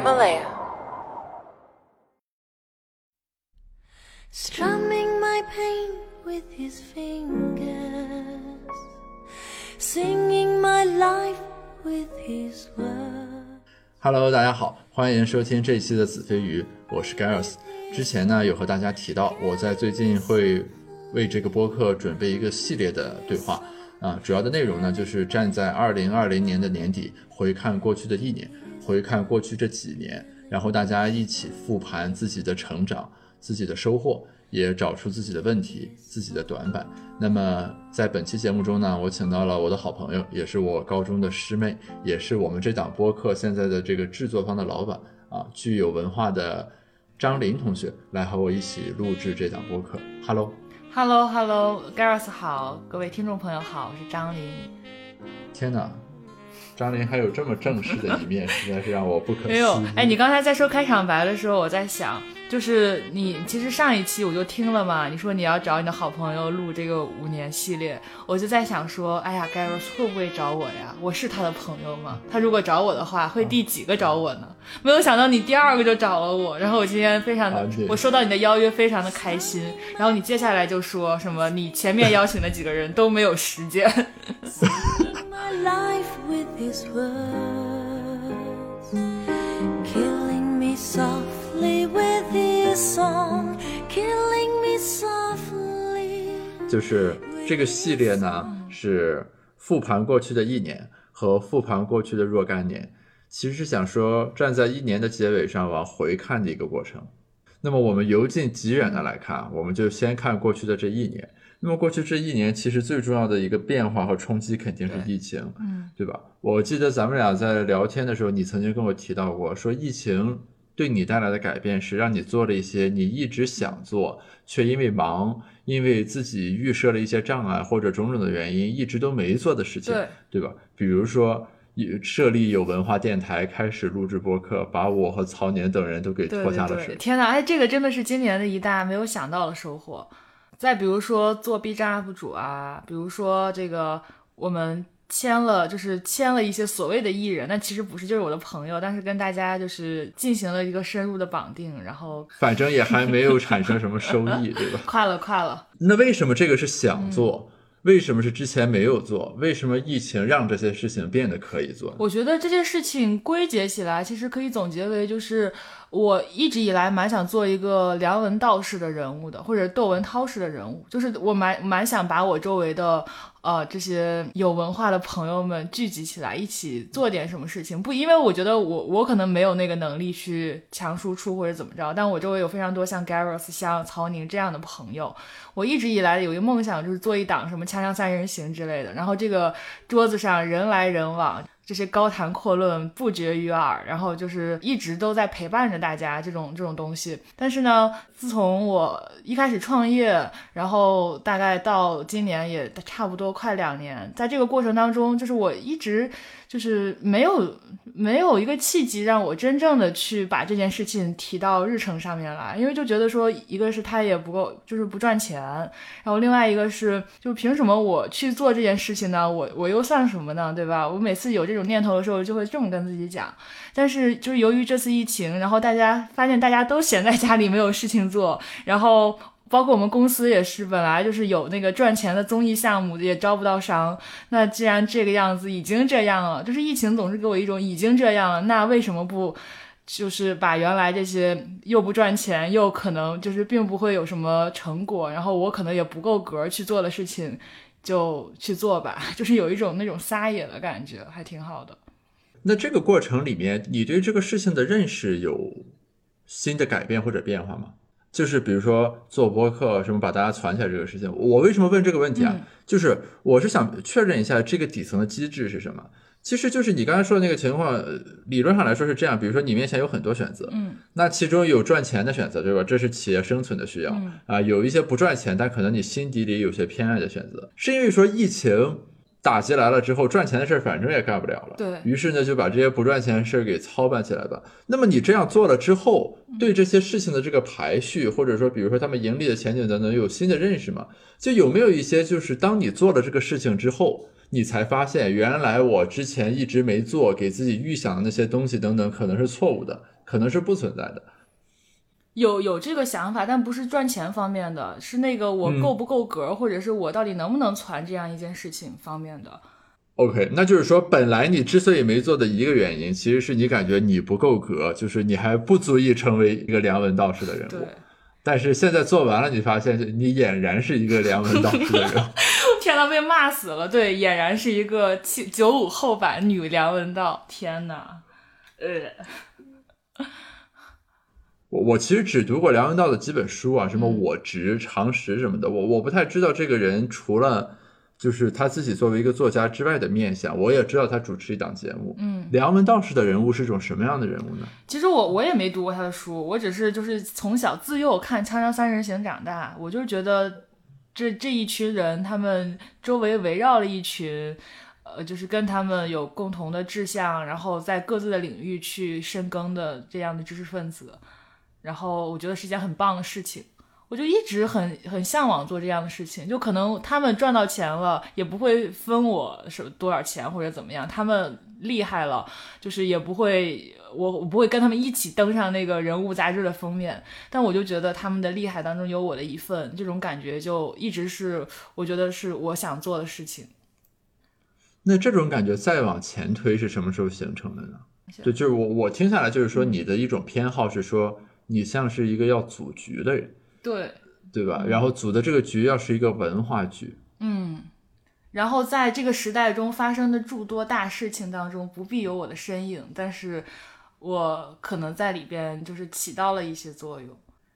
Malaya Hello，大家好，欢迎收听这一期的《子飞鱼》，我是 Gareth。之前呢，有和大家提到，我在最近会为这个播客准备一个系列的对话，啊，主要的内容呢，就是站在二零二零年的年底，回看过去的一年。回看过去这几年，然后大家一起复盘自己的成长、自己的收获，也找出自己的问题、自己的短板。那么在本期节目中呢，我请到了我的好朋友，也是我高中的师妹，也是我们这档播客现在的这个制作方的老板啊，具有文化的张琳同学来和我一起录制这档播客。Hello，Hello Hello，Gareth 好，各位听众朋友好，我是张琳。天哪，张琳还有这么正式的一面，实在是让我不可思议。没有，哎，你刚才在说开场白的时候，我在想，就是你其实上一期我就听了嘛，你说你要找你的好朋友录这个五年系列，我就在想说，哎呀，Gareth 会不会找我呀？我是他的朋友吗？他如果找我的话，会第几个找我呢？没有想到你第二个就找了我，然后我今天非常的啊，我收到你的邀约非常的开心，然后你接下来就说什么，你前面邀请的几个人都没有时间。My life with his words, killing me softly with his song, killing me softly. 就是这个系列呢，是复盘过去的一年和复盘过去的若干年，其实是想说站在一年的结尾上往回看的一个过程。那么我们由近及远的来看，我们就先看过去的这一年。那么过去这一年，其实最重要的一个变化和冲击肯定是疫情，嗯，对吧？我记得咱们俩在聊天的时候，你曾经跟我提到过，说疫情对你带来的改变是让你做了一些你一直想做，却因为忙，因为自己预设了一些障碍或者种种的原因，一直都没做的事情，对，对吧？比如说。以设立有文化电台，开始录制播客，把我和曹年等人都给拖下了水。对对，天哪！哎，这个真的是今年的一大没有想到的收获。再比如说做 B 站 UP 主啊，比如说这个我们签了，就是签了一些所谓的艺人，但其实不是，就是我的朋友，但是跟大家就是进行了一个深入的绑定，然后 反正也还没有产生什么收益，对吧？快了快了。那为什么这个是想做？为什么是之前没有做？为什么疫情让这些事情变得可以做？我觉得这些事情归结起来，其实可以总结为就是我一直以来蛮想做一个梁文道式的人物的，或者窦文涛式的人物，就是我蛮蛮想把我周围的呃这些有文化的朋友们聚集起来，一起做点什么事情。不，因为我觉得我我可能没有那个能力去强输出或者怎么着，但我周围有非常多像 Gareth、像曹宁这样的朋友。我一直以来有一个梦想，就是做一档什么《锵锵三人行》之类的。然后这个桌子上人来人往，这些高谈阔论不绝于耳，然后就是一直都在陪伴着大家这种这种东西。但是呢，自从我一开始创业，然后大概到今年也差不多快两年，在这个过程当中，就是我一直就是没有没有一个契机让我真正的去把这件事情提到日程上面来，因为就觉得说，一个是它也不够，就是不赚钱，然后另外一个是，就凭什么我去做这件事情呢？我我又算什么呢？对吧？我每次有这种念头的时候，就会这么跟自己讲。但是就是由于这次疫情，然后大家发现大家都闲在家里没有事情做，然后。包括我们公司也是，本来就是有那个赚钱的综艺项目，也招不到商。那既然这个样子已经这样了，就是疫情总是给我一种已经这样了，那为什么不就是把原来这些又不赚钱，又可能就是并不会有什么成果，然后我可能也不够格去做的事情，就去做吧，就是有一种那种撒野的感觉，还挺好的。那这个过程里面，你对这个事情的认识有新的改变或者变化吗？就是比如说做播客什么把大家攒起来这个事情，我为什么问这个问题啊？嗯就是我是想确认一下这个底层的机制是什么。其实就是你刚才说的那个情况，呃理论上来说是这样。比如说你面前有很多选择，嗯那其中有赚钱的选择，对吧？这是企业生存的需要嗯啊。有一些不赚钱，但可能你心底里有些偏爱的选择，是因为说疫情打击来了之后，赚钱的事儿反正也干不了了，对于是呢就把这些不赚钱的事儿给操办起来吧。那么你这样做了之后，对这些事情的这个排序，或者说比如说他们盈利的前景等等，有新的认识吗？就有没有一些就是当你做了这个事情之后，你才发现原来我之前一直没做，给自己预想的那些东西等等，可能是错误的，可能是不存在的。有有这个想法，但不是赚钱方面的，是那个我够不够格，或者是我到底能不能传这样一件事情方面的。OK，那就是说，本来你之所以没做的一个原因，其实是你感觉你不够格，就是你还不足以成为一个梁文道士的人对物。，但是现在做完了，你发现你俨然是一个梁文道士的人物。天呐，被骂死了。对，俨然是一个七九五后版女梁文道。天呐，呃，我我其实只读过梁文道的几本书啊，什么《嗯我执》《常识》什么的，我我不太知道这个人除了就是他自己作为一个作家之外的面相，我也知道他主持一档节目。嗯，梁文道士的人物是种什么样的人物呢？其实我我也没读过他的书，我只是就是从小自幼看《锵锵三人行》长大，我就是觉得这这一群人，他们周围围绕了一群。呃，就是跟他们有共同的志向，然后在各自的领域去深耕的这样的知识分子，然后我觉得是一件很棒的事情。我就一直很很向往做这样的事情，就可能他们赚到钱了，也不会分我什么多少钱或者怎么样，他们厉害了，就是也不会我我不会跟他们一起登上那个人物杂志的封面，但我就觉得他们的厉害当中有我的一份，这种感觉就一直是我觉得是我想做的事情。那这种感觉再往前推是什么时候形成的呢？对，就是我我听下来就是说你的一种偏好是说你像是一个要组局的人，对，对吧？然后组的这个局要是一个文化局。嗯，然后在这个时代中发生的诸多大事情当中，不必有我的身影，但是我可能在里边就是起到了一些作用。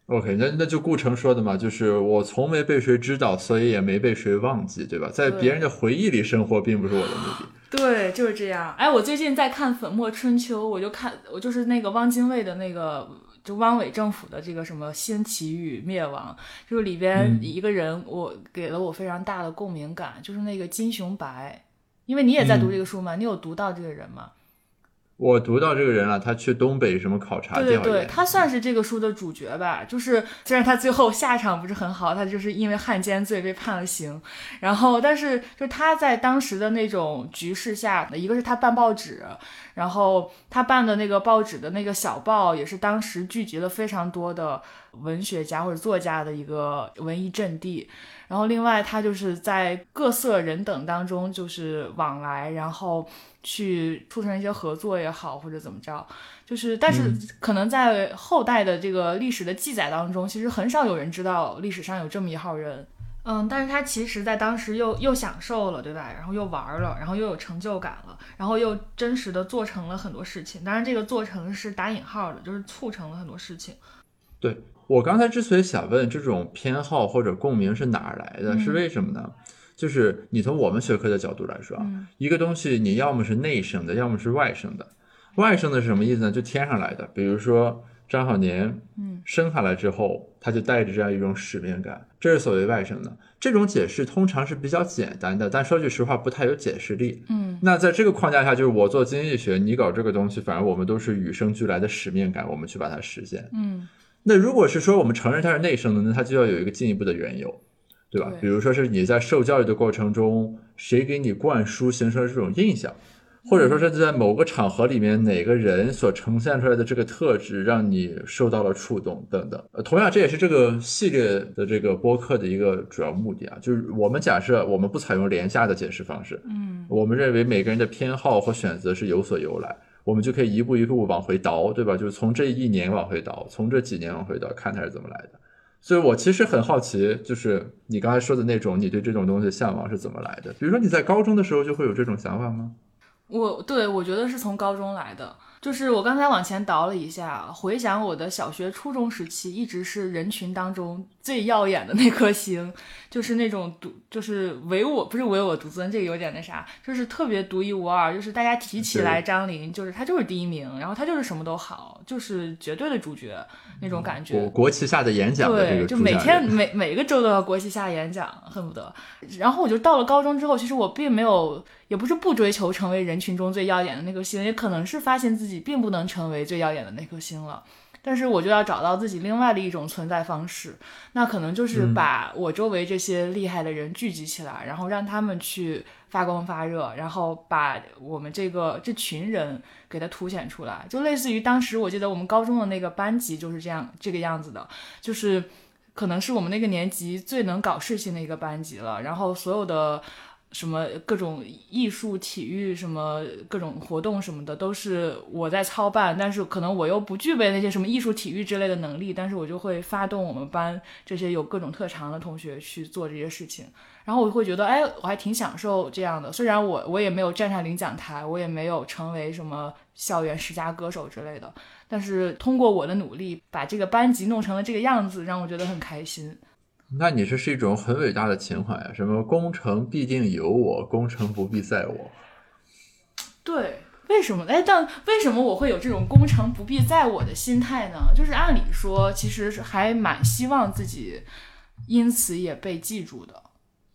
OK，那那就顾城说的嘛，就是我从没被谁知道，所以也没被谁忘记，对吧？在别人的回忆里生活，并不是我的目的。对，就是这样。哎，我最近在看《粉墨春秋》，我就看，我就是那个汪精卫的那个，就汪伪政府的这个什么兴起与灭亡，就是里边嗯一个人，我给了我非常大的共鸣感，就是那个金雄白。因为你也在读这个书嘛，你有读到这个人吗？我读到这个人了，他去东北什么考察调研，对对对，他算是这个书的主角吧。就是虽然他最后下场不是很好，他就是因为汉奸罪被判了刑，然后但是就是他在当时的那种局势下，一个是他办报纸，然后他办的那个报纸的那个小报，也是当时聚集了非常多的文学家或者作家的一个文艺阵地。然后另外他就是在各色人等当中就是往来，然后去促成一些合作也好，或者怎么着。就是，但是可能在后代的这个历史的记载当中，其实很少有人知道历史上有这么一号人。嗯，但是他其实在当时又又享受了，对吧？然后又玩了，然后又有成就感了，然后又真实的做成了很多事情。当然，这个做成是打引号的，就是促成了很多事情。对我刚才之所以想问这种偏好或者共鸣是哪儿来的，嗯是为什么呢？就是你从我们学科的角度来说啊，嗯一个东西你要么是内生的，要么是外生的。外生的是什么意思呢？就天上来的，比如说张小年，嗯，生下来之后，他就带着这样一种使命感，这是所谓外生的。这种解释通常是比较简单的，但说句实话，不太有解释力。嗯那在这个框架下，就是我做经济学，你搞这个东西，反正我们都是与生俱来的使命感，我们去把它实现。嗯那如果是说我们承认它是内生的，那它就要有一个进一步的缘由，对吧？对。比如说是你在受教育的过程中，谁给你灌输形成了这种印象，或者说是在某个场合里面哪个人所呈现出来的这个特质让你受到了触动？等等。呃，同样这也是这个系列的这个播客的一个主要目的啊，就是我们假设我们不采用廉价的解释方式，嗯。我们认为每个人的偏好和选择是有所由来，我们就可以一步一步往回倒，对吧？就是从这一年往回倒，从这几年往回倒，看它是怎么来的。所以我其实很好奇，就是你刚才说的那种，你对这种东西向往是怎么来的？比如说你在高中的时候就会有这种想法吗？我对我觉得是从高中来的，就是我刚才往前倒了一下，回想我的小学、初中时期，一直是人群当中最耀眼的那颗星，就是那种独，就是唯我不是唯我独尊，这个有点那啥，就是特别独一无二，就是大家提起来张琳，就是她就是第一名，然后她就是什么都好，就是绝对的主角那种感觉。国国旗下的演讲的对，就每天每每个周都要国旗下演讲，恨不得。然后我就到了高中之后，其实我并没有，也不是不追求成为人群中最耀眼的那颗星，也可能是发现自己并不能成为最耀眼的那颗星了。但是我就要找到自己另外的一种存在方式，那可能就是把我周围这些厉害的人聚集起来，然后让他们去发光发热，然后把我们这个这群人给它凸显出来，就类似于当时我记得我们高中的那个班级就是这样这个样子的，就是可能是我们那个年级最能搞事情的一个班级了，然后所有的。什么各种艺术、体育，什么各种活动什么的，都是我在操办。但是可能我又不具备那些什么艺术、体育之类的能力，但是我就会发动我们班这些有各种特长的同学去做这些事情。然后我会觉得，哎，我还挺享受这样的。虽然我我也没有站上领奖台，我也没有成为什么校园十佳歌手之类的，但是通过我的努力，把这个班级弄成了这个样子，让我觉得很开心。那你这是一种很伟大的情怀呀！什么功成必定有我，功成不必在我。对，为什么？哎，但为什么我会有这种功成不必在我的心态呢？就是按理说，其实是还蛮希望自己因此也被记住的。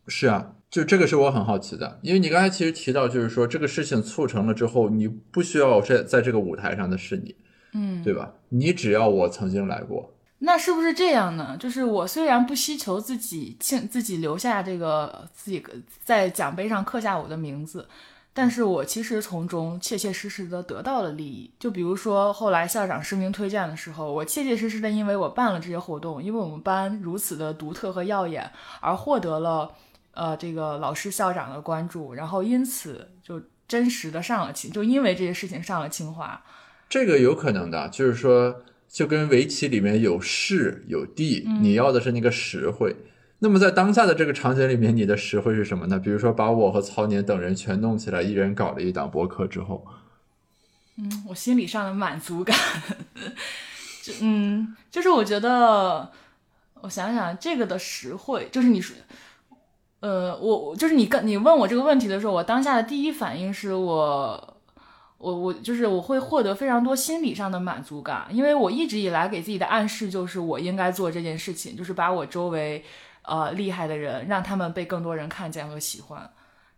是啊，就这个是我很好奇的，因为你刚才其实提到，就是说这个事情促成了之后，你不需要在在这个舞台上的是你，嗯，对吧？你只要我曾经来过。那是不是这样呢？就是我虽然不希求自己庆自己留下这个自己在奖杯上刻下我的名字，但是我其实从中切切实实的得到了利益。就比如说后来校长实名推荐的时候，我切切实实的因为我办了这些活动，因为我们班如此的独特和耀眼，而获得了呃这个老师校长的关注，然后因此就真实的上了清，就因为这些事情上了清华。这个有可能的，就是说。就跟围棋里面有士有地，你要的是那个实惠。那么在当下的这个场景里面，你的实惠是什么呢？比如说把我和曹年等人全弄起来，一人搞了一档博客之后，嗯，我心理上的满足感，就嗯，就是我觉得，我想想这个的实惠，就是你说，呃，我就是你跟你问我这个问题的时候，我当下的第一反应是我。我我就是我会获得非常多心理上的满足感，因为我一直以来给自己的暗示就是我应该做这件事情，就是把我周围，呃厉害的人让他们被更多人看见和喜欢。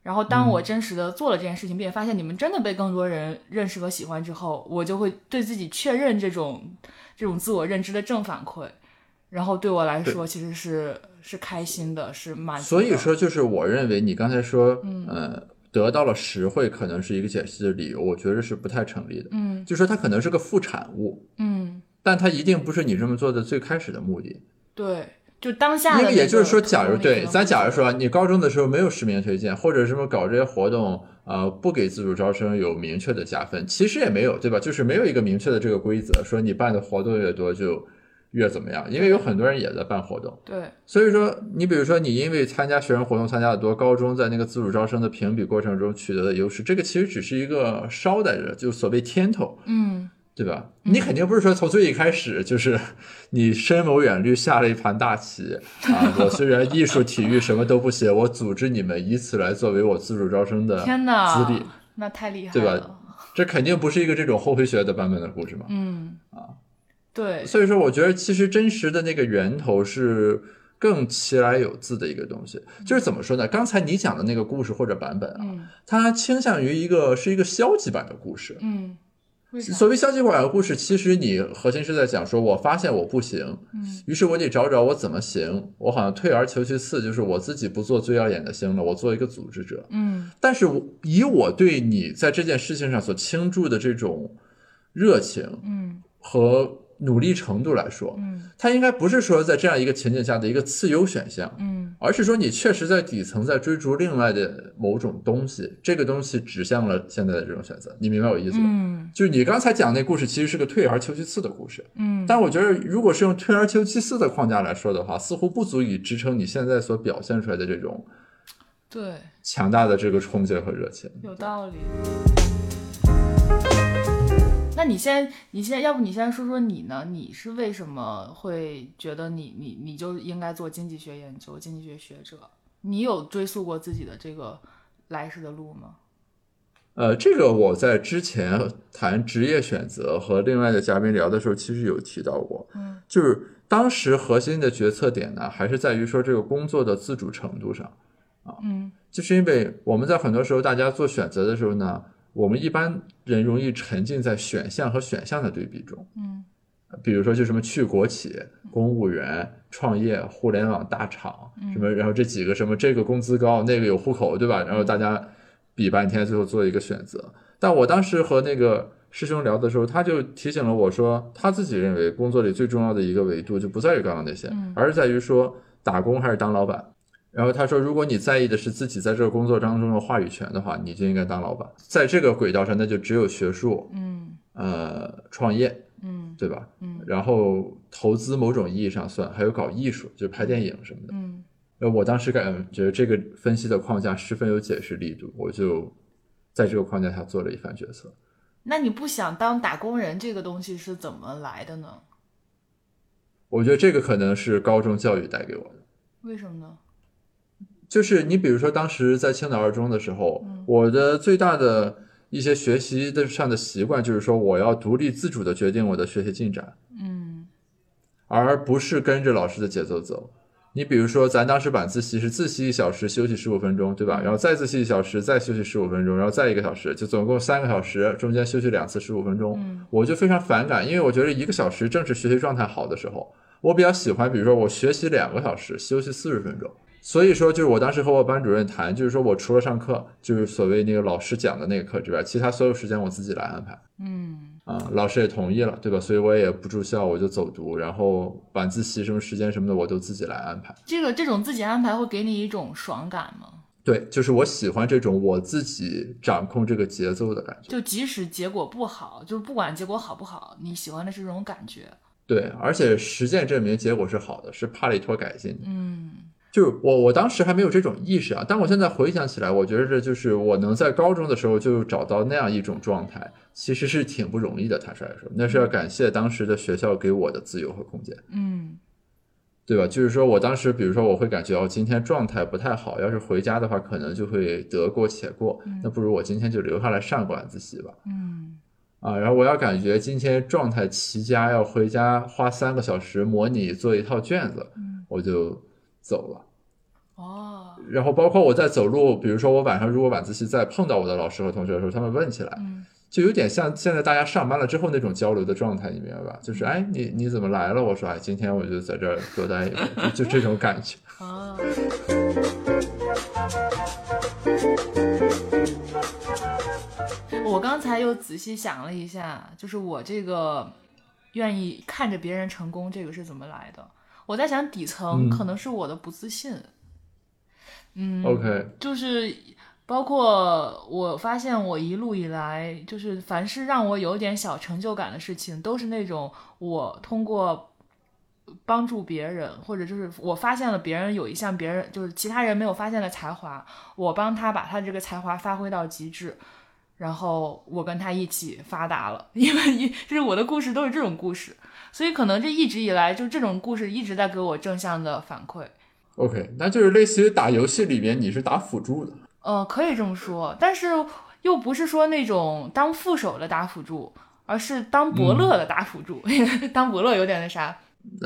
然后当我真实的做了这件事情，并且发现你们真的被更多人认识和喜欢之后，我就会对自己确认这种这种自我认知的正反馈，然后对我来说其实是是开心的，是满足。所以说，就是我认为你刚才说，嗯。得到了实惠，可能是一个解析的理由，我觉得是不太成立的。嗯，就说它可能是个副产物。嗯，但它一定不是你这么做的最开始的目的。对，就当下。那个也就是说，假如对，咱假如说你高中的时候没有实名推荐，或者什么搞这些活动，呃，不给自主招生有明确的加分，其实也没有，对吧？就是没有一个明确的这个规则，说你办的活动越多就。越怎么样？因为有很多人也在办活动，对，所以说你比如说你因为参加学生活动参加的多，高中在那个自主招生的评比过程中取得的优势，这个其实只是一个捎带着，就所谓天头，嗯，对吧？你肯定不是说从最一开始就是你深谋远虑下了一盘大棋 啊！我虽然艺术、体育什么都不行，我组织你们以此来作为我自主招生的天呐，资历，那太厉害了，对吧？这肯定不是一个这种后黑学的版本的故事嘛，嗯啊。对，所以说我觉得其实真实的那个源头是更其来有自的一个东西，就是怎么说呢？刚才你讲的那个故事或者版本啊，它倾向于一个是一个消极版的故事。嗯，所谓消极版的故事，其实你核心是在讲说，我发现我不行，嗯，于是我得找找我怎么行。我好像退而求其次，就是我自己不做最耀眼的星了，我做一个组织者。嗯，但是以我对你在这件事情上所倾注的这种热情，嗯，和。努力程度来说，嗯，它应该不是说在这样一个情景下的一个次优选项，嗯，而是说你确实在底层在追逐另外的某种东西，这个东西指向了现在的这种选择，你明白我意思吗？嗯，就是你刚才讲那故事其实是个退而求其次的故事，嗯，但我觉得如果是用退而求其次的框架来说的话，似乎不足以支撑你现在所表现出来的这种对。强大的这个冲劲和热情，有道理。那你先，你先，要不你先说说你呢？你是为什么会觉得你你你就应该做经济学研究、经济学学者？你有追溯过自己的这个来时的路吗？呃，这个我在之前谈职业选择和另外的嘉宾聊的时候，其实有提到过。嗯，就是当时核心的决策点呢，还是在于说这个工作的自主程度上啊。嗯，就是因为我们在很多时候大家做选择的时候呢。我们一般人容易沉浸在选项和选项的对比中，嗯，比如说就什么去国企、公务员、创业、互联网大厂什么，然后这几个什么这个工资高，那个有户口，对吧？然后大家比半天，最后做一个选择。但我当时和那个师兄聊的时候，他就提醒了我说，他自己认为工作里最重要的一个维度就不在于刚刚那些，而是在于说打工还是当老板。然后他说，如果你在意的是自己在这个工作当中的话语权的话，你就应该当老板。在这个轨道上，那就只有学术，嗯呃，创业，嗯对吧？嗯然后投资某种意义上算，还有搞艺术，就拍电影什么的。嗯呃，我当时感觉这个分析的框架十分有解释力度，我就在这个框架下做了一番决策。那你不想当打工人这个东西是怎么来的呢？我觉得这个可能是高中教育带给我的。为什么呢？就是你比如说，当时在青岛二中的时候，我的最大的一些学习的上的习惯，就是说我要独立自主的决定我的学习进展，嗯而不是跟着老师的节奏走。你比如说，咱当时晚自习是自习一小时，休息十五分钟，对吧？然后再自习一小时，再休息十五分钟，然后再一个小时，就总共三个小时，中间休息两次十五分钟。嗯我就非常反感，因为我觉得一个小时正是学习状态好的时候。我比较喜欢，比如说我学习两个小时，休息四十分钟。所以说，就是我当时和我班主任谈，就是说我除了上课，就是所谓那个老师讲的那个课之外，其他所有时间我自己来安排。嗯啊、老师也同意了，对吧？所以我也不住校，我就走读，然后晚自习什么时间什么的，我都自己来安排。这个这种自己安排会给你一种爽感吗？对，就是我喜欢这种我自己掌控这个节奏的感觉。就即使结果不好，就是不管结果好不好，你喜欢的是这种感觉。对，而且实践证明结果是好的，是帕累托改进的。嗯就是我我当时还没有这种意识啊，但我现在回想起来，我觉得这就是我能在高中的时候就找到那样一种状态，其实是挺不容易的。坦率来说，那是要感谢当时的学校给我的自由和空间。嗯对吧？就是说我当时，比如说我会感觉哦，今天状态不太好，要是回家的话，可能就会得过且过。那不如我今天就留下来上个晚自习吧。嗯啊，然后我要感觉今天状态奇佳，要回家花三个小时模拟做一套卷子，我就走了。哦然后包括我在走路，比如说我晚上如果晚自习再碰到我的老师和同学的时候，他们问起来，嗯就有点像现在大家上班了之后那种交流的状态，你明白吧？就是哎，你你怎么来了？我说哎，今天我就在这儿多待一会儿，就就这种感觉。哦。我刚才又仔细想了一下，就是我这个愿意看着别人成功，这个是怎么来的？我在想底层嗯可能是我的不自信。嗯 OK，就是包括我发现我一路以来，就是凡是让我有点小成就感的事情，都是那种我通过帮助别人，或者就是我发现了别人有一项别人就是其他人没有发现的才华，我帮他把他这个才华发挥到极致。然后我跟他一起发达了，因为一就是我的故事都是这种故事，所以可能这一直以来就这种故事一直在给我正向的反馈。OK，那就是类似于打游戏里面你是打辅助的。呃，可以这么说，但是又不是说那种当副手的打辅助，而是当伯乐的打辅助。当伯乐有点那啥。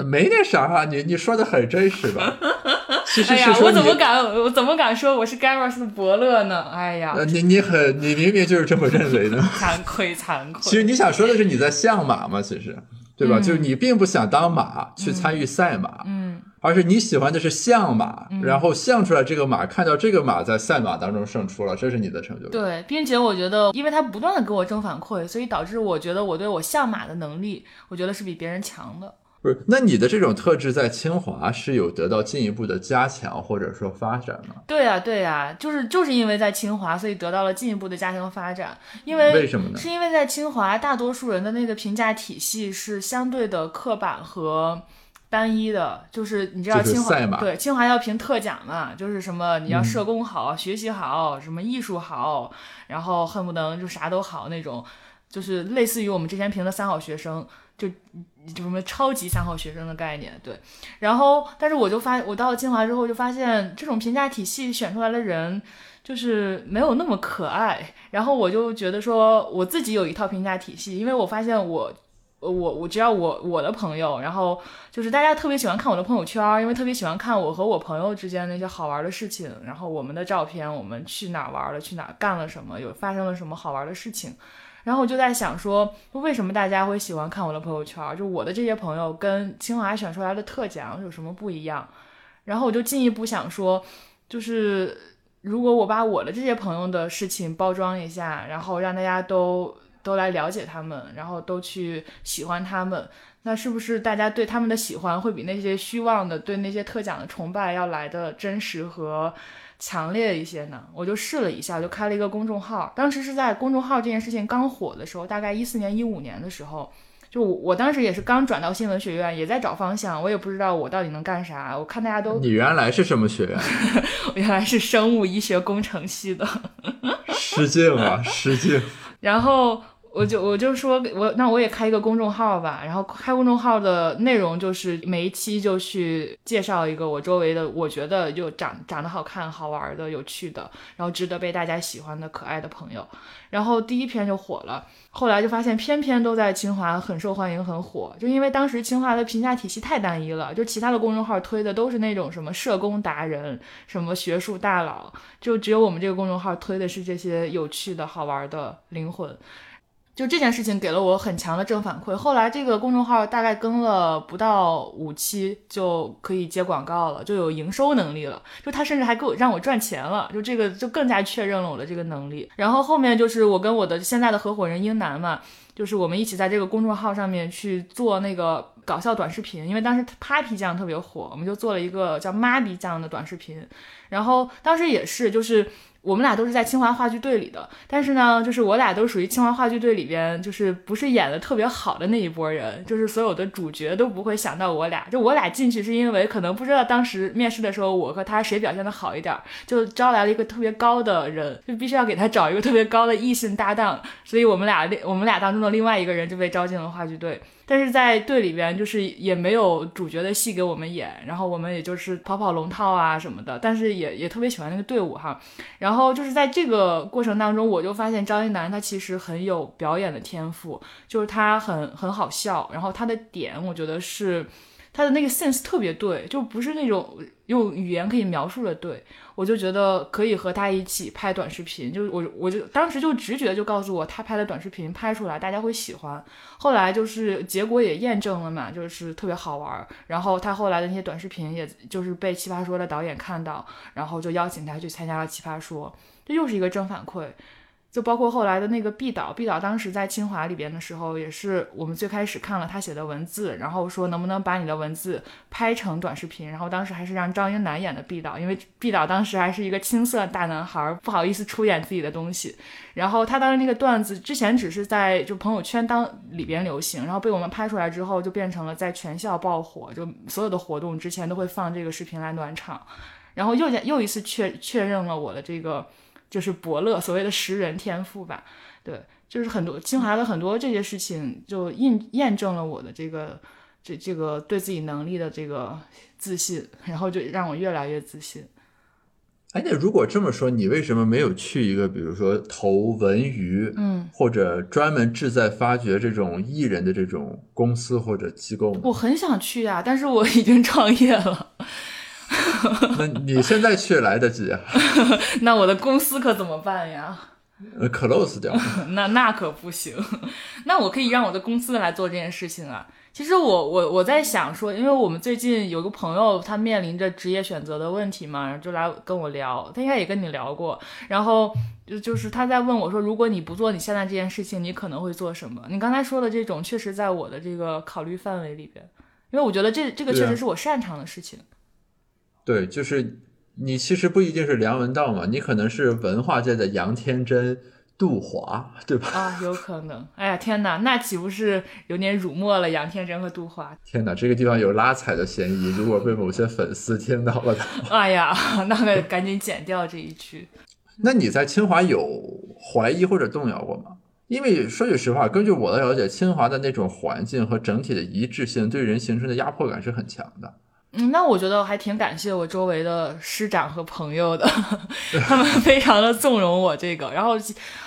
没那啥啊，你你说的很真实吧？其实哎呀，是说你，我怎么敢，我怎么敢说我是 Garros 的伯乐呢？哎呀，呃，你你很，你明明就是这么认为的。惭愧惭愧。其实你想说的是你在相马吗，其实对吧？嗯就是你并不想当马去参与赛马，嗯而是你喜欢的是象马，然后象出来这个马，看到这个马在赛马当中胜出了，这是你的成就感。对，并且我觉得，因为他不断的给我正反馈，所以导致我觉得我对我象马的能力，我觉得是比别人强的。不是，那你的这种特质在清华是有得到进一步的加强或者说发展吗？对呀、对呀、就是就是因为在清华，所以得到了进一步的加强发展。因为为什么呢是因为在清华，大多数人的那个评价体系是相对的刻板和单一的，就是你知道清华对清华要评特奖嘛，就是什么你要嗯社工好、学习好、什么艺术好，然后恨不得就啥都好那种，就是类似于我们之前评的三好学生，就就什么超级三好学生的概念，对。然后，但是我就发，我到了清华之后就发现，这种评价体系选出来的人，就是没有那么可爱。然后我就觉得说，我自己有一套评价体系，因为我发现我。我我只要我我的朋友，然后就是大家特别喜欢看我的朋友圈，因为特别喜欢看我和我朋友之间那些好玩的事情，然后我们的照片，我们去哪儿玩了，去哪儿干了什么，有发生了什么好玩的事情，然后我就在想说，为什么大家会喜欢看我的朋友圈？就我的这些朋友跟清华选出来的特奖有什么不一样？然后我就进一步想说，就是如果我把我的这些朋友的事情包装一下，然后让大家都都来了解他们，然后都去喜欢他们，那是不是大家对他们的喜欢会比那些虚妄的对那些特奖的崇拜要来的真实和？强烈一些呢，我就试了一下，就开了一个公众号。当时是在公众号这件事情刚火的时候，大概一四年、一五年的时候，就我我当时也是刚转到新闻学院，也在找方向，我也不知道我到底能干啥。我看大家都，你原来是什么学院？我原来是生物医学工程系的，失敬啊，失敬。然后。我就我就说，我那我也开一个公众号吧，然后开公众号的内容就是每一期就去介绍一个我周围的，我觉得就长长得好看、好玩的、有趣的，然后值得被大家喜欢的可爱的朋友。然后第一篇就火了，后来就发现偏偏都在清华很受欢迎、很火，就因为当时清华的评价体系太单一了，就其他的公众号推的都是那种什么社工达人、什么学术大佬，就只有我们这个公众号推的是这些有趣的好玩的灵魂。就这件事情给了我很强的正反馈。后来这个公众号大概更了不到五期就可以接广告了，就有营收能力了。就他甚至还给我让我赚钱了，就这个就更加确认了我的这个能力。然后后面就是我跟我的现在的合伙人英楠嘛，就是我们一起在这个公众号上面去做那个搞笑短视频，因为当时 Papi 酱特别火，我们就做了一个叫妈咪酱的短视频。然后当时也是就是。我们俩都是在清华话剧队里的，但是呢，就是我俩都属于清华话剧队里边，就是不是演的特别好的那一波人，就是所有的主角都不会想到我俩，就我俩进去是因为可能不知道当时面试的时候我和他谁表现的好一点，就招来了一个特别高的人，就必须要给他找一个特别高的异性搭档，所以我们俩我们俩当中另外一个人就被招进了话剧队。但是在队里边，就是也没有主角的戏给我们演，然后我们也就是跑跑龙套啊什么的，但是也也特别喜欢那个队伍哈。然后就是在这个过程当中，我就发现张一楠他其实很有表演的天赋，就是他很很好笑，然后他的点我觉得是。他的那个 sense 特别对，就不是那种用语言可以描述的对，我就觉得可以和他一起拍短视频，就我我就当时就直觉就告诉我，他拍的短视频拍出来大家会喜欢。后来就是结果也验证了嘛，就是特别好玩。然后他后来的那些短视频，也就是被奇葩说的导演看到，然后就邀请他去参加了奇葩说，这又是一个正反馈。就包括后来的那个毕导，毕导当时在清华里边的时候，也是我们最开始看了他写的文字，然后说能不能把你的文字拍成短视频，然后当时还是让张英男演的毕导，因为毕导当时还是一个青涩大男孩，不好意思出演自己的东西。然后他当时那个段子之前只是在就朋友圈当里边流行，然后被我们拍出来之后，就变成了在全校爆火，就所有的活动之前都会放这个视频来暖场，然后又又一次确确认了我的这个。就是伯乐，所谓的识人天赋吧，对，就是很多清华的很多这些事情，就印验证了我的这个这这个对自己能力的这个自信，然后就让我越来越自信。哎，那如果这么说，你为什么没有去一个，比如说投文娱，嗯，或者专门志在发掘这种艺人的这种公司或者机构呢？我很想去呀，但是我已经创业了。那你现在去来得及啊？那我的公司可怎么办呀？呃，close 掉。那那可不行。那我可以让我的公司来做这件事情啊。其实我我我在想说，因为我们最近有个朋友，他面临着职业选择的问题嘛，然后就来跟我聊。他应该也跟你聊过。然后就就是他在问我说，如果你不做你现在这件事情，你可能会做什么？你刚才说的这种，确实在我的这个考虑范围里边，因为我觉得这这个确实是我擅长的事情。对，就是你其实不一定是梁文道嘛，你可能是文化界的杨天真、杜华，对吧？啊，有可能。哎呀，天哪，那岂不是有点辱没了杨天真和杜华？天哪，这个地方有拉踩的嫌疑，如果被某些粉丝听到了，哎呀，那个赶紧剪掉这一句。那你在清华有怀疑或者动摇过吗？因为说句实话，根据我的了解，清华的那种环境和整体的一致性，对人形成的压迫感是很强的。嗯，那我觉得还挺感谢我周围的师长和朋友的，他们非常的纵容我这个，然后，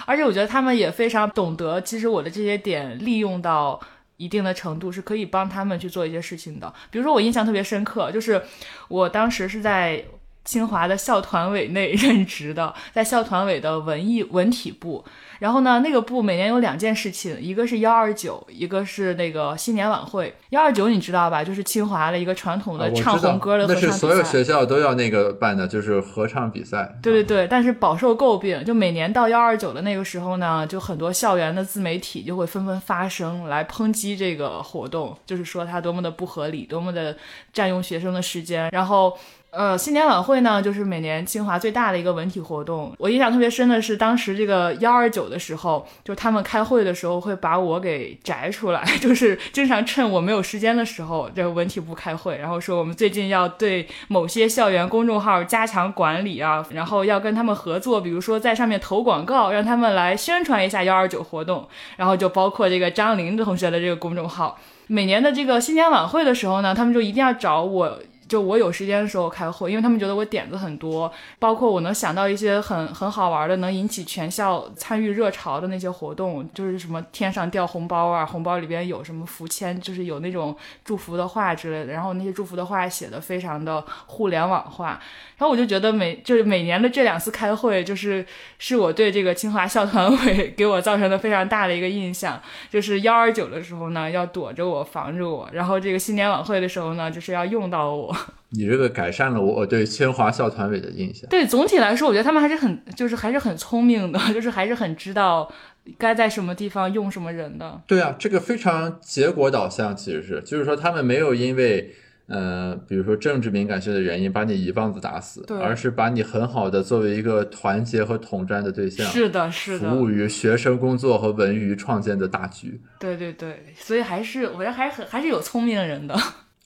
而且我觉得他们也非常懂得，其实我的这些点利用到一定的程度是可以帮他们去做一些事情的。比如说，我印象特别深刻，就是我当时是在。清华的校团委内 任职的，在校团委的文艺文体部。然后呢，那个部每年有两件事情，一个是幺二九，一个是那个新年晚会。幺二九你知道吧？就是清华的一个传统的唱红歌的合唱比赛。是所有学校都要那个办的，就是合唱比赛。对对对，但是饱受诟病。就每年到幺二九的那个时候呢，就很多校园的自媒体就会纷纷发声来抨击这个活动，就是说它多么的不合理，多么的占用学生的时间。然后，呃，新年晚会呢，就是每年清华最大的一个文体活动。我印象特别深的是，当时这个幺二九的时候，就他们开会的时候会把我给摘出来，就是经常趁我没有时间的时候，这个文体部开会，然后说我们最近要对某些校园公众号加强管理啊，然后要跟他们合作，比如说在上面投广告，让他们来宣传一下幺二九活动，然后就包括这个张琳同学的这个公众号。每年的这个新年晚会的时候呢，他们就一定要找我。就我有时间的时候开会，因为他们觉得我点子很多，包括我能想到一些很很好玩的，能引起全校参与热潮的那些活动，就是什么天上掉红包啊，红包里边有什么福签，就是有那种祝福的话之类的，然后那些祝福的话写的非常的互联网化，然后我就觉得每就是每年的这两次开会，就是是我对这个清华校团委给我造成的非常大的一个印象，就是幺二九的时候呢要躲着我防着我，然后这个新年晚会的时候呢就是要用到我。你这个改善了我对清华校团委的印象。对，总体来说，我觉得他们还是很，就是还是很聪明的，就是还是很知道该在什么地方用什么人的。对啊，这个非常结果导向，其实是，就是说他们没有因为，呃，比如说政治敏感性的原因把你一棒子打死，而是把你很好的作为一个团结和统战的对象，是的，是的服，务于学生工作和文娱创建的大局。对对对，所以还是我觉得还是很还是有聪明人的。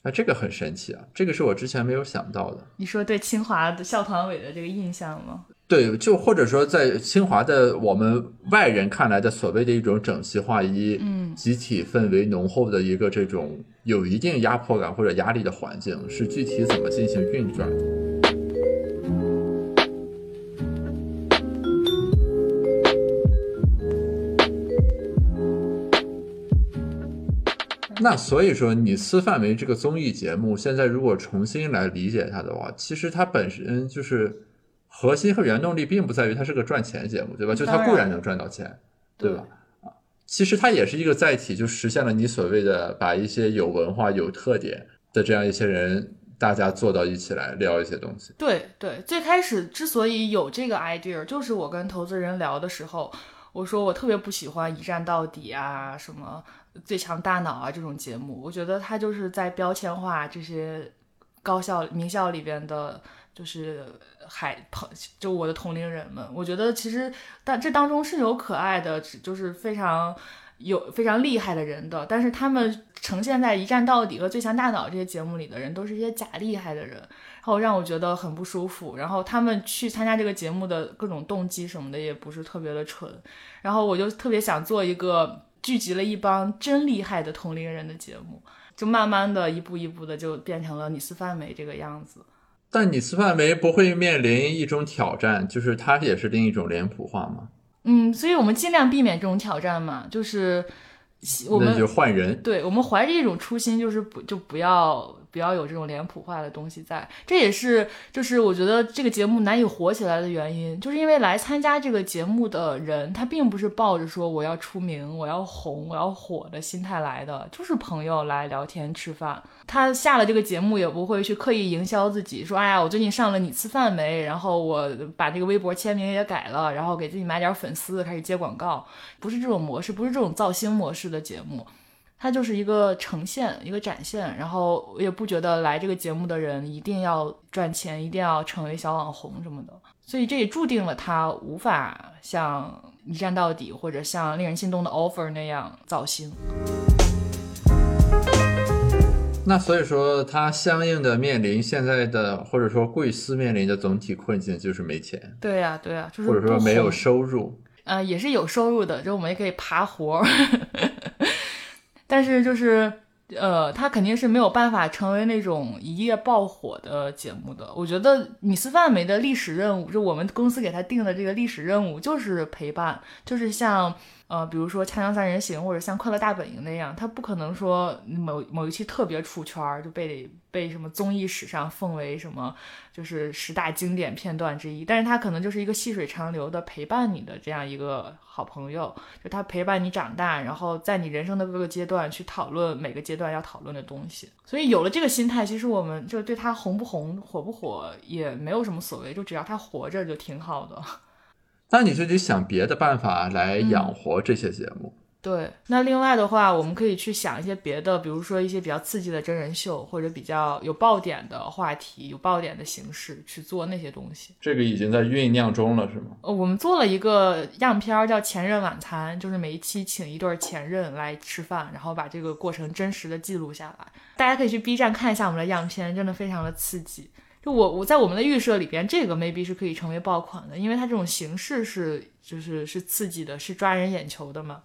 啊，这个很神奇啊，这个是我之前没有想到的。你说对清华的校团委的这个印象吗？对，就或者说在清华的我们外人看来的所谓的一种整齐划一、嗯集体氛围浓厚的一个这种有一定压迫感或者压力的环境，是具体怎么进行运转那所以说，你私范围这个综艺节目，现在如果重新来理解它的话，其实它本身就是核心和原动力，并不在于它是个赚钱节目，对吧？就它固然能赚到钱，对吧？啊，其实它也是一个载体，就实现了你所谓的把一些有文化、有特点的这样一些人，大家坐到一起来聊一些东西。对对，最开始之所以有这个 idea，就是我跟投资人聊的时候，我说我特别不喜欢一站到底啊，什么最强大脑啊这种节目，我觉得他就是在标签化这些高校名校里边的，就是海朋，就我的同龄人们。我觉得其实但这当中是有可爱的，就是非常。有非常厉害的人的，但是他们呈现在《一站到底》和《最强大脑》这些节目里的人，都是一些假厉害的人，然后让我觉得很不舒服。然后他们去参加这个节目的各种动机什么的，也不是特别的纯。然后我就特别想做一个聚集了一帮真厉害的同龄人的节目，就慢慢的一步一步的就变成了你斯范梅这个样子。但你斯范梅不会面临一种挑战，就是它也是另一种脸谱化吗？嗯，所以我们尽量避免这种挑战嘛，就是我们那就换人。对我们怀着一种初心，就是不就不要不要有这种脸谱化的东西在。这也是就是我觉得这个节目难以火起来的原因，就是因为来参加这个节目的人，他并不是抱着说我要出名、我要红、我要火的心态来的，就是朋友来聊天吃饭。他下了这个节目也不会去刻意营销自己，说哎呀我最近上了你吃饭没，然后我把这个微博签名也改了，然后给自己买点粉丝，开始接广告，不是这种模式，不是这种造星模式的节目。它就是一个呈现，一个展现，然后我也不觉得来这个节目的人一定要赚钱，一定要成为小网红什么的，所以这也注定了他无法像一站到底或者像令人心动的 offer 那样造星。那所以说，他相应的面临现在的或者说贵司面临的总体困境就是没钱，对呀、对呀、就是或者说没有收入。呃，也是有收入的，就我们也可以爬活儿，但是就是呃，他肯定是没有办法成为那种一夜爆火的节目的。我觉得米斯范美的历史任务，就我们公司给他定的这个历史任务，就是陪伴，就是像。呃，比如说《锵锵三人行》或者像《快乐大本营》那样，它不可能说某某一期特别出圈儿，就被被什么综艺史上奉为什么就是十大经典片段之一。但是它可能就是一个细水长流的陪伴你的这样一个好朋友，就他陪伴你长大，然后在你人生的各个阶段去讨论每个阶段要讨论的东西。所以有了这个心态，其实我们就对他红不红、火不火也没有什么所谓，就只要他活着就挺好的。那你就得想别的办法来养活这些节目。对，那另外的话，我们可以去想一些别的，比如说一些比较刺激的真人秀，或者比较有爆点的话题、有爆点的形式去做那些东西。这个已经在酝酿中了，是吗？呃，我们做了一个样片儿，叫《前任晚餐》，就是每一期请一对儿前任来吃饭，然后把这个过程真实的记录下来。大家可以去 B 站看一下我们的样片，真的非常的刺激。就我我在我们的预设里边，这个 maybe 是可以成为爆款的，因为它这种形式是就是是刺激的，是抓人眼球的嘛。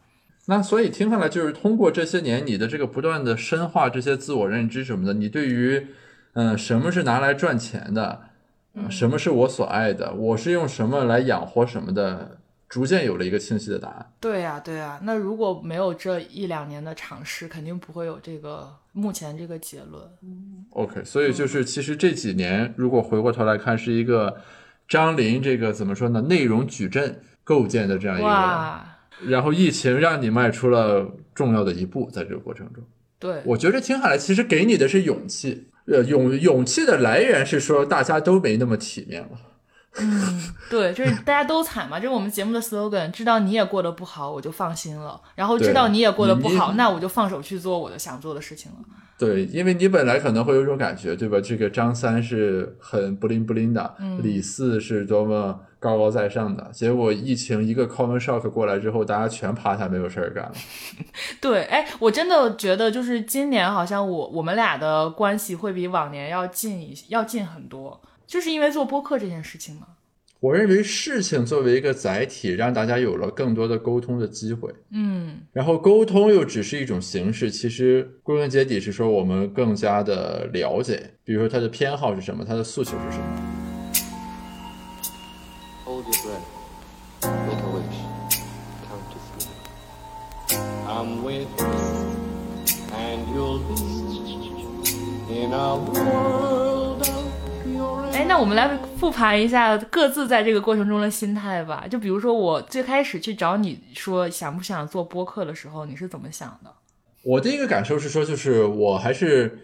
那所以听下来，就是通过这些年你的这个不断的深化这些自我认知什么的，你对于，嗯、什么是拿来赚钱的，呃什么是我所爱的，我是用什么来养活什么的，逐渐有了一个清晰的答案。对呀、对呀、那如果没有这一两年的尝试，肯定不会有这个目前这个结论。OK，所以就是其实这几年，如果回过头来看，是一个张琳这个怎么说呢？内容矩阵构建的这样一个，然后疫情让你迈出了重要的一步，在这个过程中。对，我觉得听下来，其实给你的是勇气。呃，勇勇气的来源是说大家都没那么体面了。对，就是大家都惨嘛，这是我们节目的 slogan。知道你也过得不好，我就放心了；然后知道你也过得不好，那我就放手去做我的想做的事情了。对，因为你本来可能会有一种感觉，对吧？这个张三是很不灵不灵的，李四是多么高高在上的，结果疫情一个 common shock 过来之后，大家全趴下没有事儿干了。对，哎，我真的觉得就是今年好像我我们俩的关系会比往年要近一要近很多，就是因为做播客这件事情嘛。我认为事情作为一个载体，让大家有了更多的沟通的机会。嗯，然后沟通又只是一种形式，其实归根结底是说我们更加的了解，比如说他的偏好是什么，他的诉求是什么。Hold your breath. Make a wish. Count to three. I'm with you, and you'll be in a world 哎，那我们来复盘一下各自在这个过程中的心态吧。就比如说我最开始去找你说想不想做播客的时候，你是怎么想的？我第一个感受是说，就是我还是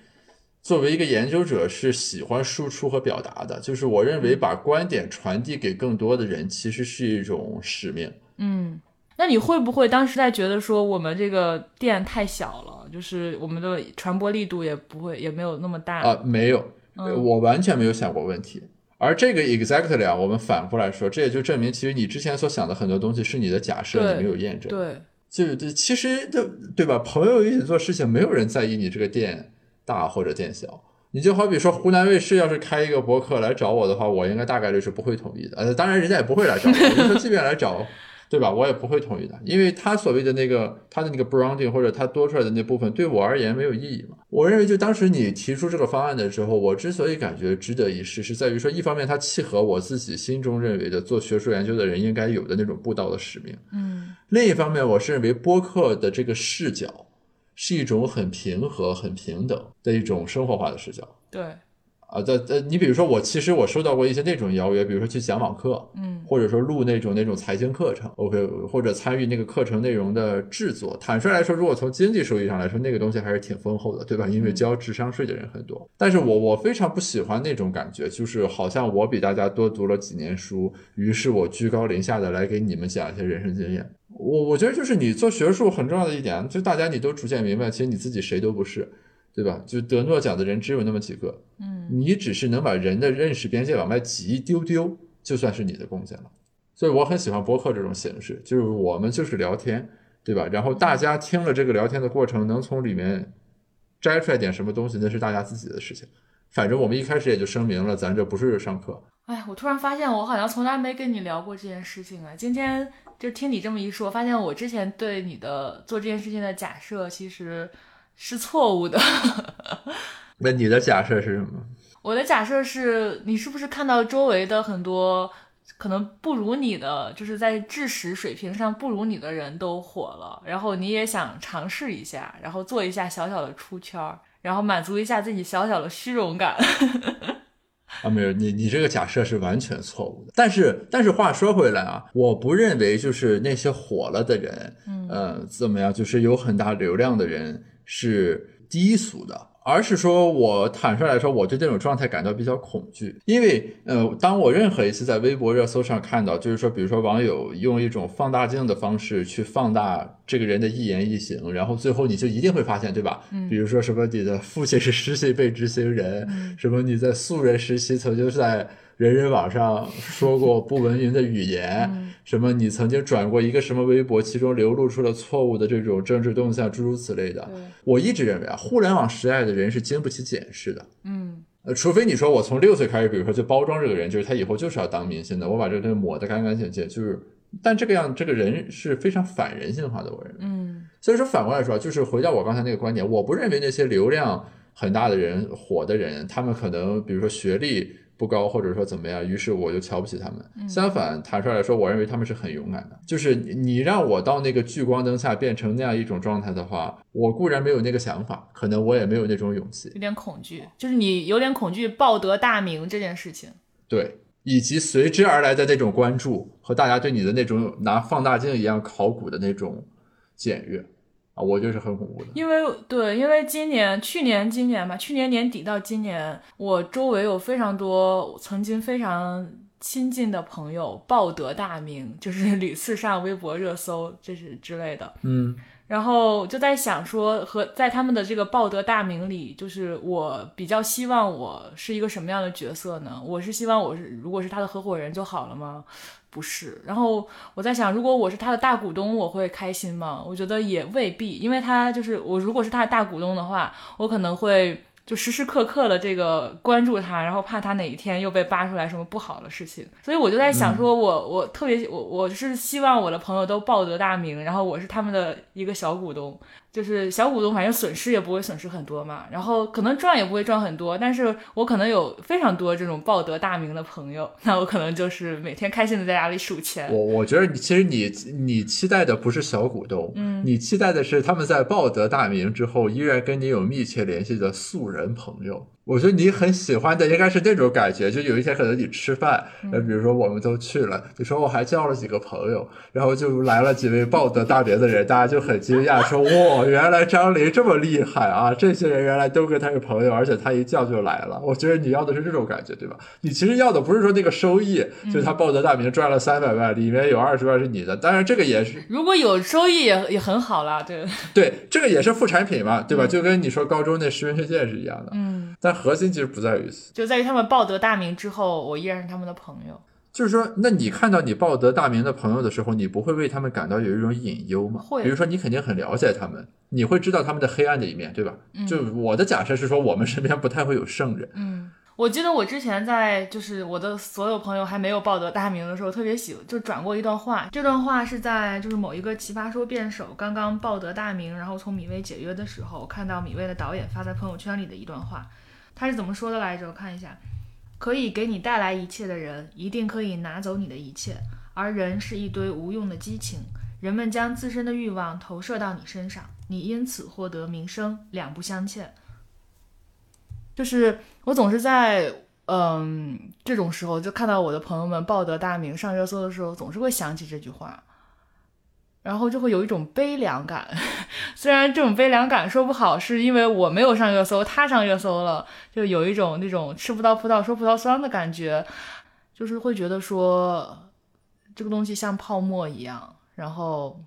作为一个研究者，是喜欢输出和表达的。就是我认为把观点传递给更多的人，其实是一种使命。嗯，那你会不会当时在觉得说我们这个店太小了，就是我们的传播力度也不会也没有那么大？啊，没有，呃我完全没有想过问题。而这个 exactly 啊，我们反过来说，这也就证明，其实你之前所想的很多东西是你的假设，你没有验证。对，就对，其实对对吧？朋友一起做事情，没有人在意你这个店大或者店小。你就好比说，湖南卫视要是开一个博客来找我的话，我应该大概率是不会同意的。呃，当然人家也不会来找我。我就说，即便来找，对吧？我也不会同意的，因为他所谓的那个他的那个 branding 或者他多出来的那部分，对我而言没有意义嘛。我认为，就当时你提出这个方案的时候，我之所以感觉值得一试，是在于说，一方面它契合我自己心中认为的做学术研究的人应该有的那种布道的使命。嗯另一方面，我是认为播客的这个视角是一种很平和、很平等的一种生活化的视角。对，啊，在呃，你比如说我，其实我收到过一些那种邀约，比如说去讲网课，嗯或者说录那种那种财经课程，OK，或者参与那个课程内容的制作。坦率来说，如果从经济收益上来说，那个东西还是挺丰厚的，对吧？因为交智商税的人很多。但是我我非常不喜欢那种感觉，就是好像我比大家多读了几年书，于是我居高临下的来给你们讲一些人生经验。我我觉得就是你做学术很重要的一点，就大家你都逐渐明白，其实你自己谁都不是。对吧？就得诺奖的人只有那么几个，嗯你只是能把人的认识边界往外挤一丢丢，就算是你的贡献了。所以我很喜欢播客这种形式，就是我们就是聊天，对吧？然后大家听了这个聊天的过程，能从里面摘出来点什么东西，那是大家自己的事情。反正我们一开始也就声明了，咱这不是上课。哎，我突然发现我好像从来没跟你聊过这件事情啊。今天就听你这么一说，发现我之前对你的做这件事情的假设其实是错误的。那你的假设是什么？我的假设是你是不是看到周围的很多可能不如你的，就是在知识水平上不如你的人都火了，然后你也想尝试一下，然后做一下小小的出圈儿，然后满足一下自己小小的虚荣感。啊，没有，你你这个假设是完全错误的。但是，但是话说回来啊，我不认为就是那些火了的人，嗯，呃，怎么样，就是有很大流量的人是低俗的。而是说，我坦率来说，我对这种状态感到比较恐惧，因为，呃，当我任何一次在微博热搜上看到，就是说，比如说网友用一种放大镜的方式去放大这个人的一言一行，然后最后你就一定会发现，对吧？嗯，比如说什么你的父亲是失信被执行人，什么你在素人时期曾经在。人人网上说过不文明的语言，什么你曾经转过一个什么微博，其中流露出了错误的这种政治动向，诸如此类的。我一直认为啊，互联网时代的人是经不起检视的。嗯，呃，除非你说我从六岁开始，比如说就包装这个人，就是他以后就是要当明星的，我把这个东西抹得干干净净，就是，但这个样这个人是非常反人性化的，我认为。嗯，所以说反过来说，就是回到我刚才那个观点，我不认为那些流量很大的人、火的人，他们可能比如说学历。不高，或者说怎么样，于是我就瞧不起他们。相反，坦率来说，我认为他们是很勇敢的。就是你让我到那个聚光灯下变成那样一种状态的话，我固然没有那个想法，可能我也没有那种勇气。有点恐惧，就是你有点恐惧报得大名这件事情。对，以及随之而来的那种关注和大家对你的那种拿放大镜一样考古的那种检阅。啊，我觉得是很恐怖的。因为对，因为今年、去年、今年吧，去年年底到今年，我周围有非常多曾经非常亲近的朋友报得大名，就是屡次上微博热搜，这是之类的。嗯，然后就在想说，和在他们的这个报德大名里，就是我比较希望我是一个什么样的角色呢？我是希望我是如果是他的合伙人就好了吗？不是，然后我在想，如果我是他的大股东，我会开心吗？我觉得也未必，因为他就是我，如果是他的大股东的话，我可能会就时时刻刻的这个关注他，然后怕他哪一天又被扒出来什么不好的事情，所以我就在想，说我我特别我我是希望我的朋友都报得大名，然后我是他们的一个小股东。就是小股东，反正损失也不会损失很多嘛，然后可能赚也不会赚很多，但是我可能有非常多这种报得大名的朋友，那我可能就是每天开心的在家里数钱。我我觉得你其实你你期待的不是小股东，嗯，你期待的是他们在报得大名之后依然跟你有密切联系的素人朋友。我觉得你很喜欢的应该是那种感觉，就有一天可能你吃饭，呃，比如说我们都去了，你说我还叫了几个朋友，然后就来了几位报得大名的人，大家就很惊讶，说哇，原来张琳这么厉害啊！这些人原来都跟他是朋友，而且他一叫就来了。我觉得你要的是这种感觉，对吧？你其实要的不是说那个收益，就是他报得大名赚了三百万，里面有二十万是你的，当然这个也是，如果有收益也也很好啦，对对，这个也是副产品嘛，对吧？就跟你说高中那十元学剑是一样的，嗯，但。核心其实不在于此，就在于他们报得大名之后，我依然是他们的朋友。就是说，那你看到你报得大名的朋友的时候，你不会为他们感到有一种隐忧吗？会。比如说，你肯定很了解他们，你会知道他们的黑暗的一面，对吧？就我的假设是说，我们身边不太会有圣人。嗯。我记得我之前在就是我的所有朋友还没有报得大名的时候，特别喜就转过一段话。这段话是在就是某一个奇葩说辩手刚刚报得大名，然后从米未解约的时候，看到米未的导演发在朋友圈里的一段话。他是怎么说的来着？我看一下，可以给你带来一切的人，一定可以拿走你的一切。而人是一堆无用的激情，人们将自身的欲望投射到你身上，你因此获得名声，两不相欠。就是我总是在嗯这种时候，就看到我的朋友们报得大名、上热搜的时候，总是会想起这句话。然后就会有一种悲凉感，虽然这种悲凉感说不好是因为我没有上热搜，他上热搜了，就有一种那种吃不到葡萄说葡萄酸的感觉，就是会觉得说这个东西像泡沫一样，然后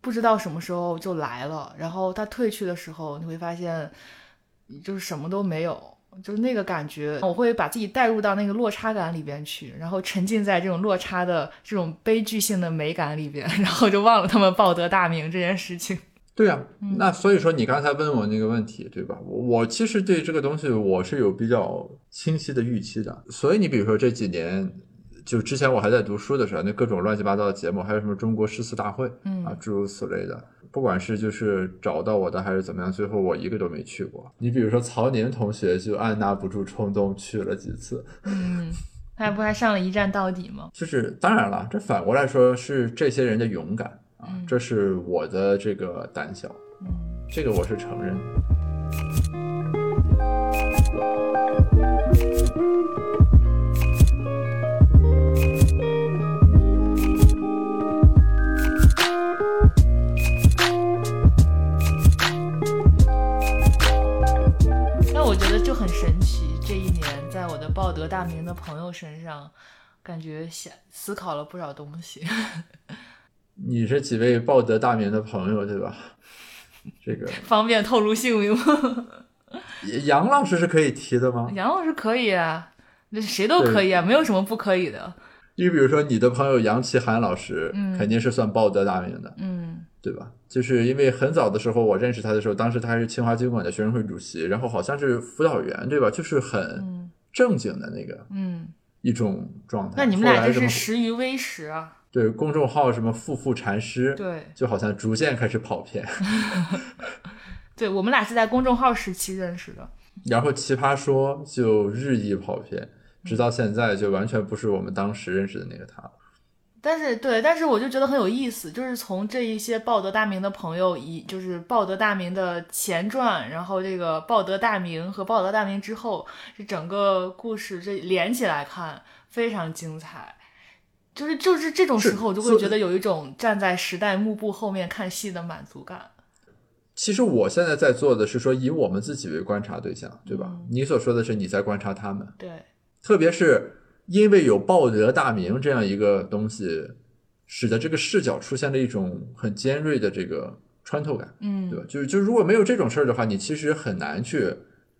不知道什么时候就来了，然后它退去的时候，你会发现就是什么都没有。就是那个感觉，我会把自己带入到那个落差感里边去，然后沉浸在这种落差的这种悲剧性的美感里边，然后就忘了他们报得大名这件事情。对啊，那所以说你刚才问我那个问题，对吧？我我其实对这个东西我是有比较清晰的预期的。所以你比如说这几年，就之前我还在读书的时候，那各种乱七八糟的节目，还有什么中国诗词大会，嗯啊，诸如此类的。不管是就是找到我的还是怎么样，最后我一个都没去过。你比如说曹宁同学就按捺不住冲动去了几次，嗯，他不还上了一站到底吗？就是当然了，这反过来说是这些人的勇敢啊，这是我的这个胆小，这个我是承认的。报得大名的朋友身上，感觉想思考了不少东西。你是几位报得大名的朋友，对吧？这个方便透露姓名吗？杨老师是可以提的吗？杨老师可以啊，那谁都可以啊，没有什么不可以的。你比如说你的朋友杨奇涵老师，嗯肯定是算报得大名的，嗯对吧？就是因为很早的时候我认识他的时候，当时他还是清华经管的学生会主席，然后好像是辅导员，对吧？就是很嗯正经的那个嗯，一种状态。那你们俩这是食于微时啊。对公众号什么富富禅师，对就好像逐渐开始跑偏，对，我们俩是在公众号时期认识的。然后奇葩说就日益跑偏，直到现在就完全不是我们当时认识的那个他了。但是对，但是我就觉得很有意思，就是从这一些报得大名的朋友，以就是报得大名的前传，然后这个报得大名和报得大名之后，这整个故事这连起来看非常精彩。就是就是这种时候，我就会觉得有一种站在时代幕布后面看戏的满足感。其实我现在在做的是说，以我们自己为观察对象，对吧？嗯你所说的是你在观察他们，对，特别是因为有报德大名这样一个东西，使得这个视角出现了一种很尖锐的这个穿透感，嗯对吧？就是就如果没有这种事儿的话，你其实很难去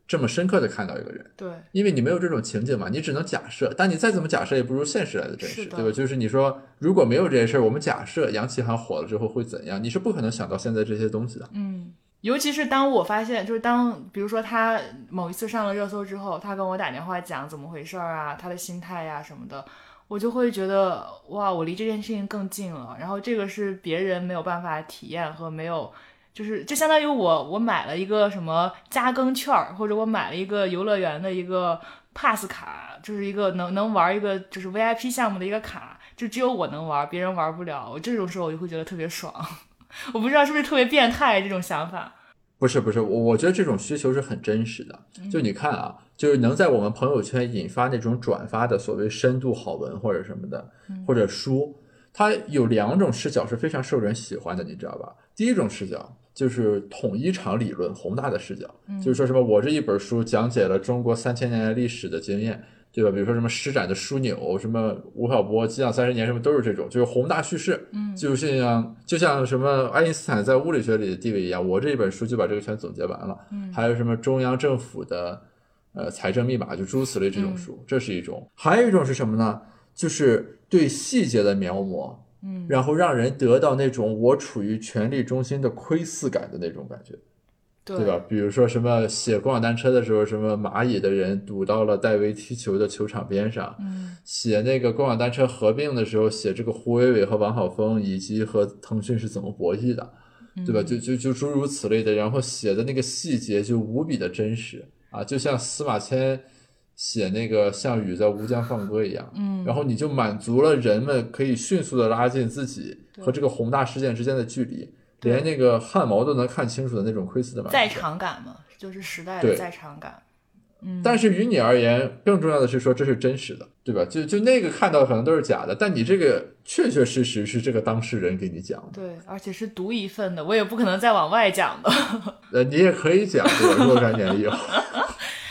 这么深刻的看到一个人。对，因为你没有这种情景嘛，你只能假设，但你再怎么假设也不如现实来的真实，对吧？就是你说如果没有这些事儿，我们假设杨奇涵火了之后会怎样，你是不可能想到现在这些东西的。嗯，尤其是当我发现，就是当比如说他某一次上了热搜之后，他跟我打电话讲怎么回事儿啊，他的心态呀、什么的，我就会觉得哇，我离这件事情更近了。然后这个是别人没有办法体验和没有。就是就相当于我我买了一个什么加更券儿，或者我买了一个游乐园的一个 pass 卡，就是一个能能玩一个就是 VIP 项目的一个卡，就只有我能玩，别人玩不了。我这种时候我就会觉得特别爽。我不知道是不是特别变态这种想法。不是不是，我我觉得这种需求是很真实的。就你看啊，就是能在我们朋友圈引发那种转发的所谓深度好文或者什么的，或者书，它有两种视角是非常受人喜欢的，你知道吧？第一种视角就是统一场理论、宏大的视角，就是说什么我这一本书讲解了中国三千年来历史的经验。对吧？比如说什么施展的枢纽，什么吴晓波激荡三十年，什么都是这种，就是宏大叙事。嗯，就像就像什么爱因斯坦在物理学里的地位一样，我这一本书就把这个全总结完了。嗯，还有什么中央政府的呃财政密码，就诸如此类这种书，这是一种。还有一种是什么呢？就是对细节的描摹。嗯，然后让人得到那种我处于权力中心的窥视感的那种感觉。对对吧？比如说什么写共享单车的时候，什么蚂蚁的人堵到了戴维踢球的球场边上，嗯，写那个共享单车合并的时候，写这个胡伟伟和王晓峰以及和腾讯是怎么博弈的，对吧？就就就诸如此类的，然后写的那个细节就无比的真实啊，就像司马迁写那个项羽在吴江放歌一样，嗯，然后你就满足了人们可以迅速的拉近自己和这个宏大事件之间的距离。连那个汗毛都能看清楚的那种窥伺的满足在场感嘛，就是时代的在场感。嗯但是于你而言，更重要的是说这是真实的，对吧？就就那个看到的可能都是假的，但你这个确确实实是这个当事人给你讲的，对，而且是独一份的，我也不可能再往外讲的。呃，你也可以讲，这个？若干年以后，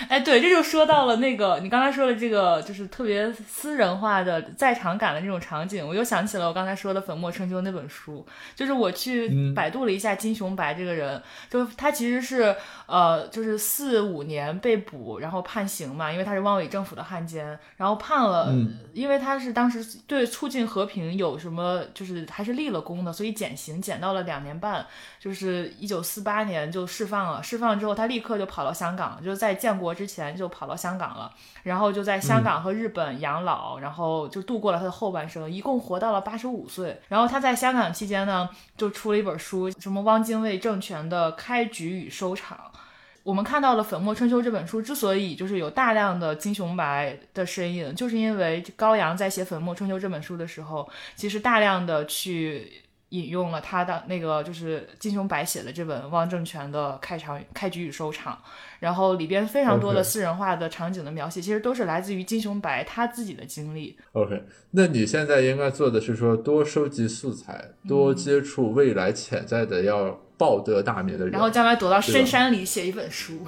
哎，对，这就说到了那个你刚才说的这个，就是特别私人化的在场感的那种场景，我又想起了我刚才说的《粉墨春秋》那本书，就是我去百度了一下金雄白这个人，就他其实是呃，就是四五年被捕，然后判刑嘛，因为他是汪伪政府的汉奸，然后判了，因为他是当时对促进和平有什么，就是还是立了功的，所以减刑减到了两年半，就是一九四八年就释放了，释放之后他立刻就跑到香港，就是在建国之前就跑到香港了，然后就在香港和日本养老，然后就度过了他的后半生，一共活到了八十五岁。然后他在香港期间呢，就出了一本书，什么汪精卫政权的开局与收场。我们看到了《粉墨春秋》这本书之所以就是有大量的金雄白的身影，就是因为高阳在写《粉墨春秋》这本书的时候，其实大量的去引用了他的那个就是金雄白写的这本《汪政权的开场、开局与收场》，然后里边非常多的私人化的场景的描写，其实都是来自于金雄白他自己的经历。OK，那你现在应该做的是说多收集素材，多嗯接触未来潜在的要报得大名的人。然后将来躲到深山里写一本书。